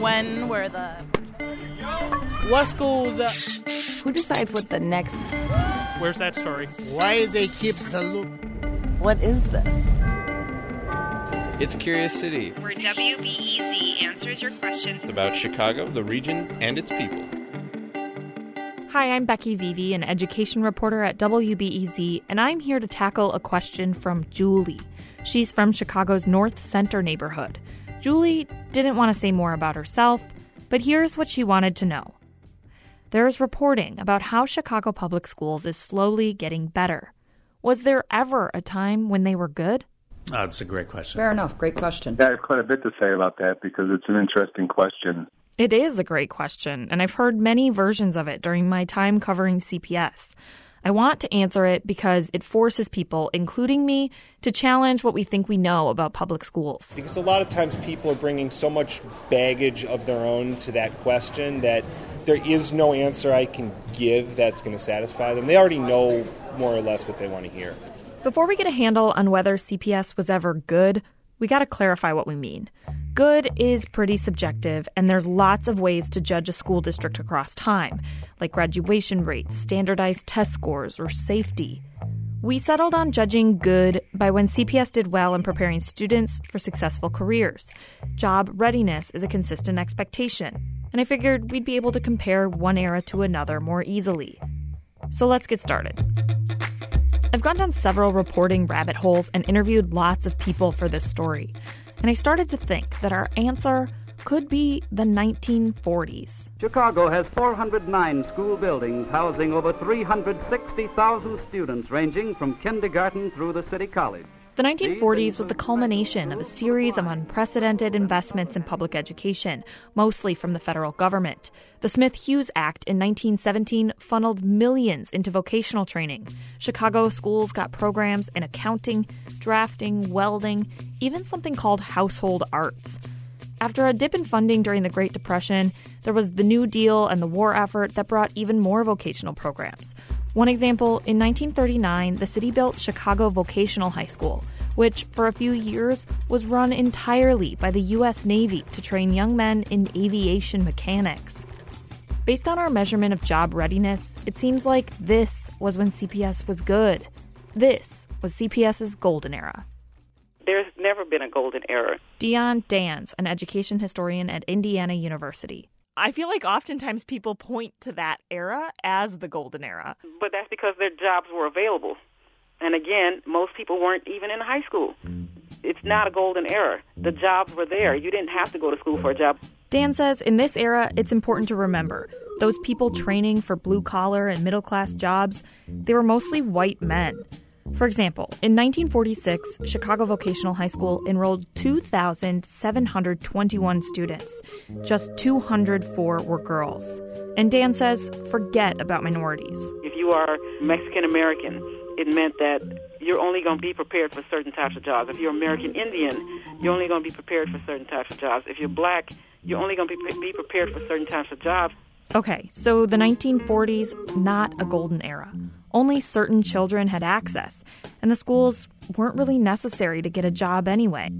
when were the what schools? Uh, Who decides what the next? Where's that story? Why they keep the loop? What is this? It's Curious City. Where WBEZ answers your questions about Chicago, the region, and its people. Hi, I'm Becky Vevea, an education reporter at WBEZ, and I'm here to tackle a question from Julie. She's from Chicago's North Center neighborhood. Julie didn't want to say more about herself, but here's what she wanted to know. There's reporting about how Chicago Public Schools is slowly getting better. Was there ever a time when they were good? Oh, that's a great question. Fair enough. Great question. Yeah, I have quite a bit to say about that because it's an interesting question. It is a great question, and I've heard many versions of it during my time covering CPS. I want to answer it because it forces people, including me, to challenge what we think we know about public schools. Because a lot of times people are bringing so much baggage of their own to that question that there is no answer I can give that's going to satisfy them. They already know more or less what they want to hear. Before we get a handle on whether CPS was ever good, we got to clarify what we mean. Good is pretty subjective, and there's lots of ways to judge a school district across time, like graduation rates, standardized test scores, or safety. We settled on judging good by when CPS did well in preparing students for successful careers. Job readiness is a consistent expectation, and I figured we'd be able to compare one era to another more easily. So let's get started. I've gone down several reporting rabbit holes and interviewed lots of people for this story. And I started to think that our answer could be the 1940s. Chicago has 409 school buildings housing over 360,000 students ranging from kindergarten through the city college. The 1940s was the culmination of a series of unprecedented investments in public education, mostly from the federal government. The Smith Hughes Act in 1917 funneled millions into vocational training. Chicago schools got programs in accounting, drafting, welding, even something called household arts. After a dip in funding during the Great Depression, there was the New Deal and the war effort that brought even more vocational programs. One example, in 1939, the city built Chicago Vocational High School, which for a few years was run entirely by the U.S. Navy to train young men in aviation mechanics. Based on our measurement of job readiness, it seems like this was when CPS was good. This was CPS's golden era. There's never been a golden era. Dionne Danns, an education historian at Indiana University. I feel like oftentimes people point to that era as the golden era. But that's because their jobs were available. And again, most people weren't even in high school. It's not a golden era. The jobs were there. You didn't have to go to school for a job. Danns says in this era, it's important to remember those people training for blue collar and middle class jobs, they were mostly white men. For example, in 1946, Chicago Vocational High School enrolled 2,721 students. Just 204 were girls. And Danns says, forget about minorities. If you are Mexican American, it meant that you're only going to be prepared for certain types of jobs. If you're American Indian, you're only going to be prepared for certain types of jobs. If you're black, you're only going to be, be prepared for certain types of jobs. Okay, so the 1940s, not a golden era. Only certain children had access, and the schools weren't really necessary to get a job anyway.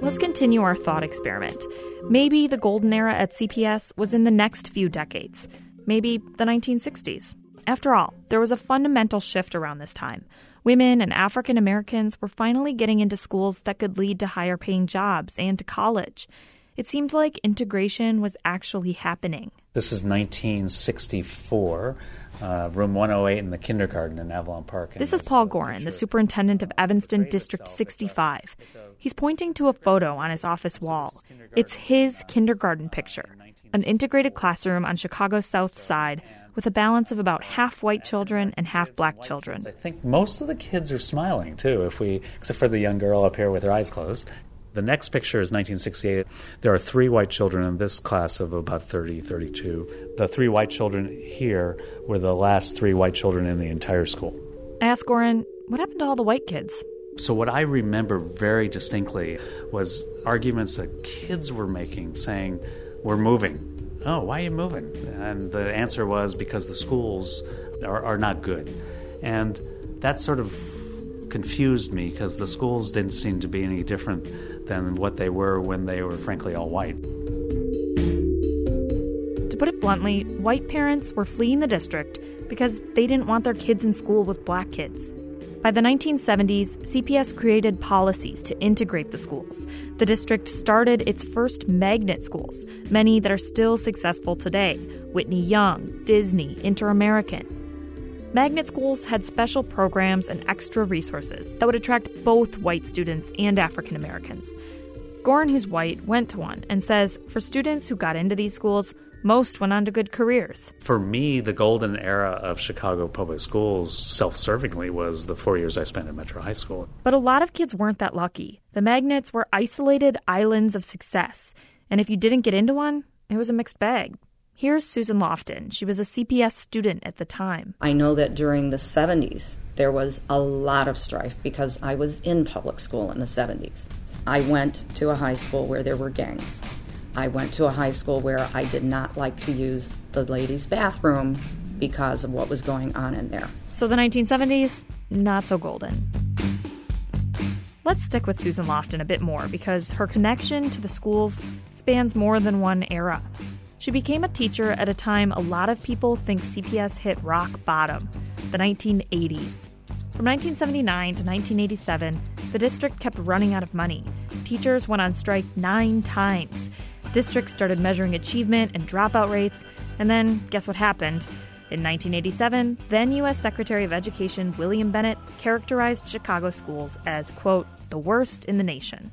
Let's continue our thought experiment. Maybe the golden era at CPS was in the next few decades, maybe the 1960s. After all, there was a fundamental shift around this time. Women and African Americans were finally getting into schools that could lead to higher paying jobs and to college. It seemed like integration was actually happening. This is 1964, uh, room 108 in the kindergarten in Avalon Park. This is Paul Goren, the superintendent of uh, Evanston District 65. He's pointing to a photo on his office wall. It's his uh, kindergarten uh, picture, an integrated classroom on Chicago's south side with a balance of about half white children and half black children. I think most of the kids are smiling too, if we except for the young girl up here with her eyes closed. The next picture is 1968. There are three white children in this class of about 30, 32. The three white children here were the last three white children in the entire school. I asked Goren, what happened to all the white kids? So, what I remember very distinctly was arguments that kids were making saying, We're moving oh, why are you moving? And the answer was because the schools are, are not good. And that sort of confused me because the schools didn't seem to be any different than what they were when they were, frankly, all white. To put it bluntly, white parents were fleeing the district because they didn't want their kids in school with black kids. By the 1970s, CPS created policies to integrate the schools. The district started its first magnet schools, many that are still successful today Whitney Young, Disney, Inter American. Magnet schools had special programs and extra resources that would attract both white students and African Americans. Goren, who's white, went to one and says for students who got into these schools, most went on to good careers. For me, the golden era of Chicago public schools, self servingly, was the four years I spent at Metro High School. But a lot of kids weren't that lucky. The magnets were isolated islands of success. And if you didn't get into one, it was a mixed bag. Here's Susan Lofton. She was a CPS student at the time. I know that during the 70s, there was a lot of strife because I was in public school in the 70s. I went to a high school where there were gangs. I went to a high school where I did not like to use the ladies' bathroom because of what was going on in there. So the 1970s, not so golden. Let's stick with Susan Lofton a bit more because her connection to the schools spans more than one era. She became a teacher at a time a lot of people think CPS hit rock bottom, the 1980s. From 1979 to 1987, the district kept running out of money. Teachers went on strike nine times. Districts started measuring achievement and dropout rates, and then guess what happened? In 1987, then U.S. Secretary of Education William Bennett characterized Chicago schools as, quote, the worst in the nation.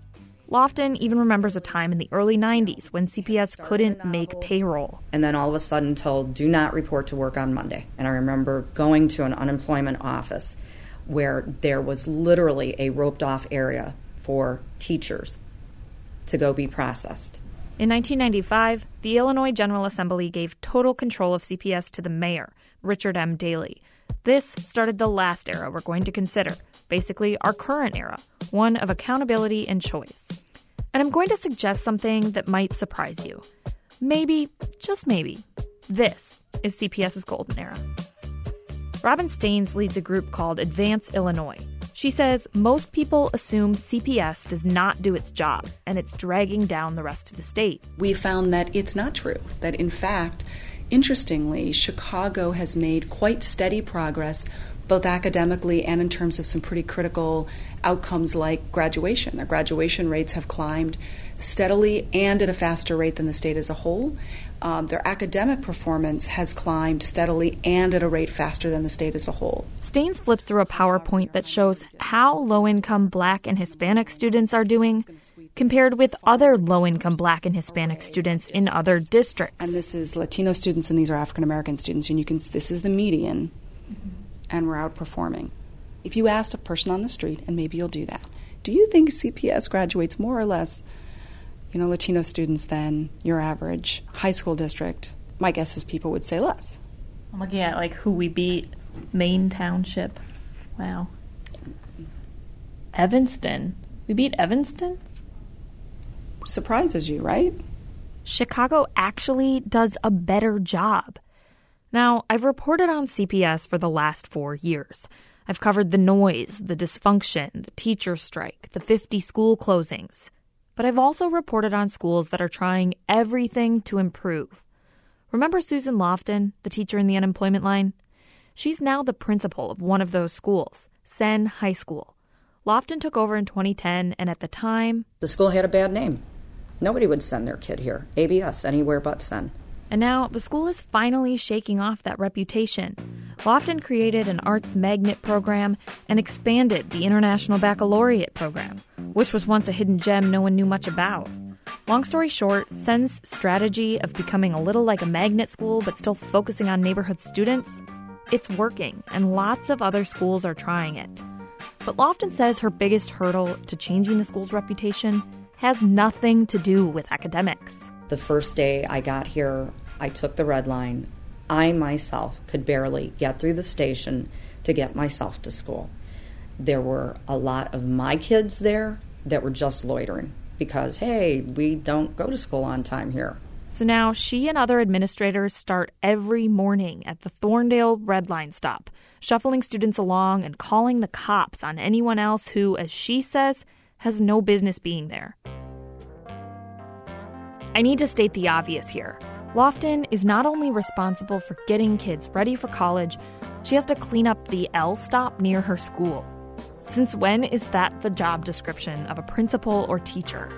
Lofton even remembers a time in the early 90s when CPS couldn't make payroll. And then all of a sudden told, do not report to work on Monday. And I remember going to an unemployment office where there was literally a roped off area for teachers to go be processed. In 1995, the Illinois General Assembly gave total control of CPS to the mayor, Richard M. Daley. This started the last era we're going to consider, basically our current era, one of accountability and choice. And I'm going to suggest something that might surprise you. Maybe, just maybe, this is CPS's golden era. Robin Steans leads a group called Advance Illinois. She says most people assume CPS does not do its job and it's dragging down the rest of the state. We found that it's not true, that in fact, interestingly, Chicago has made quite steady progress both academically and in terms of some pretty critical outcomes like graduation. Their graduation rates have climbed steadily and at a faster rate than the state as a whole. Um, their academic performance has climbed steadily and at a rate faster than the state as a whole. Steans flips through a PowerPoint that shows how low income black and Hispanic students are doing compared with other low income black and Hispanic students in other districts. And this is Latino students and these are African American students, and you can this is the median mm-hmm. and we're outperforming. If you asked a person on the street, and maybe you'll do that, do you think CPS graduates more or less, you know, Latino students than your average high school district? My guess is people would say less. I'm looking at like who we beat. Maine Township. Wow. Evanston. We beat Evanston? Surprises you, right? Chicago actually does a better job. Now, I've reported on CPS for the last four years. I've covered the noise, the dysfunction, the teacher strike, the 50 school closings. But I've also reported on schools that are trying everything to improve. Remember Susan Lofton, the teacher in the unemployment line? She's now the principal of one of those schools, Senn High School. Lofton took over in 2010, and at the time, the school had a bad name. Nobody would send their kid here. ABS, anywhere but Senn. And now the school is finally shaking off that reputation. Lofton created an arts magnet program and expanded the International Baccalaureate program, which was once a hidden gem no one knew much about. Long story short, Senn's strategy of becoming a little like a magnet school but still focusing on neighborhood students, it's working, and lots of other schools are trying it. But Lofton says her biggest hurdle to changing the school's reputation has nothing to do with academics. The first day I got here, I took the red line. I myself could barely get through the station to get myself to school. There were a lot of my kids there that were just loitering because, hey, we don't go to school on time here. So now she and other administrators start every morning at the Thorndale Red Line stop, shuffling students along and calling the cops on anyone else who, as she says, has no business being there. I need to state the obvious here. Lofton is not only responsible for getting kids ready for college, she has to clean up the L stop near her school. Since when is that the job description of a principal or teacher?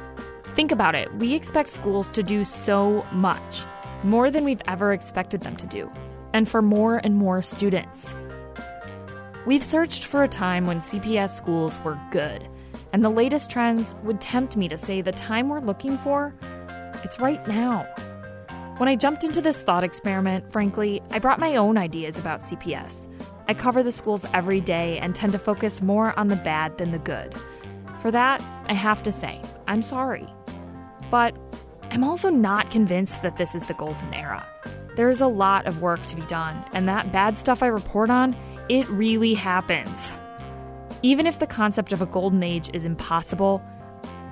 Think about it. We expect schools to do so much, more than we've ever expected them to do, and for more and more students. We've searched for a time when CPS schools were good, and the latest trends would tempt me to say the time we're looking for, it's right now. When I jumped into this thought experiment, frankly, I brought my own ideas about CPS. I cover the schools every day and tend to focus more on the bad than the good. For that, I have to say, I'm sorry. But I'm also not convinced that this is the golden era. There is a lot of work to be done, and that bad stuff I report on, it really happens. Even if the concept of a golden age is impossible,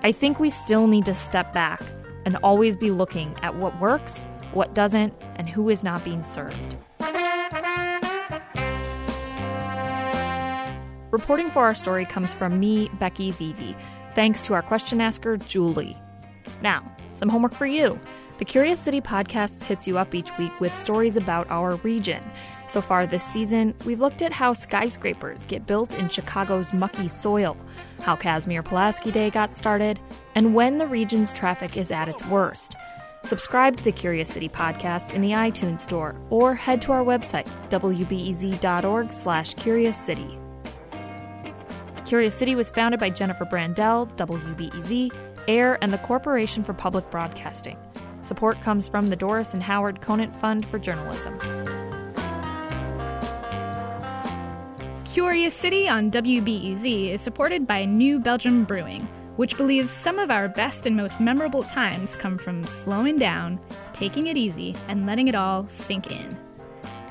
I think we still need to step back and always be looking at what works what doesn't, and who is not being served. Reporting for our story comes from me, Becky Vevea, thanks to our question asker, Julie. Now, some homework for you. The Curious City podcast hits you up each week with stories about our region. So far this season, we've looked at how skyscrapers get built in Chicago's mucky soil, how Casimir Pulaski Day got started, and when the region's traffic is at its worst. Subscribe to the Curious City podcast in the iTunes Store or head to our website, wbez.org slash Curious City. Curious City was founded by Jennifer Brandel, WBEZ, AIR, and the Corporation for Public Broadcasting. Support comes from the Doris and Howard Conant Fund for Journalism. Curious City on WBEZ is supported by New Belgium Brewing which believes some of our best and most memorable times come from slowing down, taking it easy, and letting it all sink in.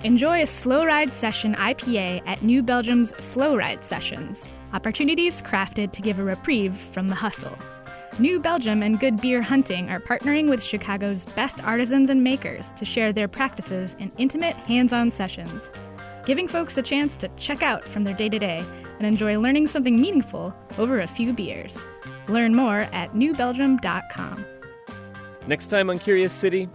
Enjoy a slow ride session IPA at New Belgium's Slow Ride Sessions, opportunities crafted to give a reprieve from the hustle. New Belgium and Good Beer Hunting are partnering with Chicago's best artisans and makers to share their practices in intimate, hands on sessions, giving folks a chance to check out from their day to day and enjoy learning something meaningful over a few beers. Learn more at newbelgium.com. Next time on Curious City,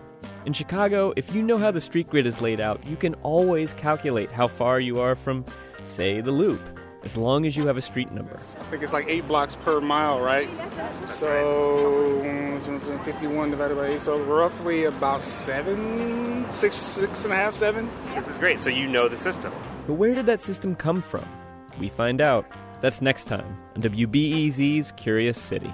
in Chicago, if you know how the street grid is laid out, you can always calculate how far you are from, say, the loop, as long as you have a street number. I think it's like eight blocks per mile, right? So, 51 divided by eight, so roughly about seven, six, six and a half, seven. This is great, so you know the system. But where did that system come from? We find out that's next time on WBEZ's Curious City.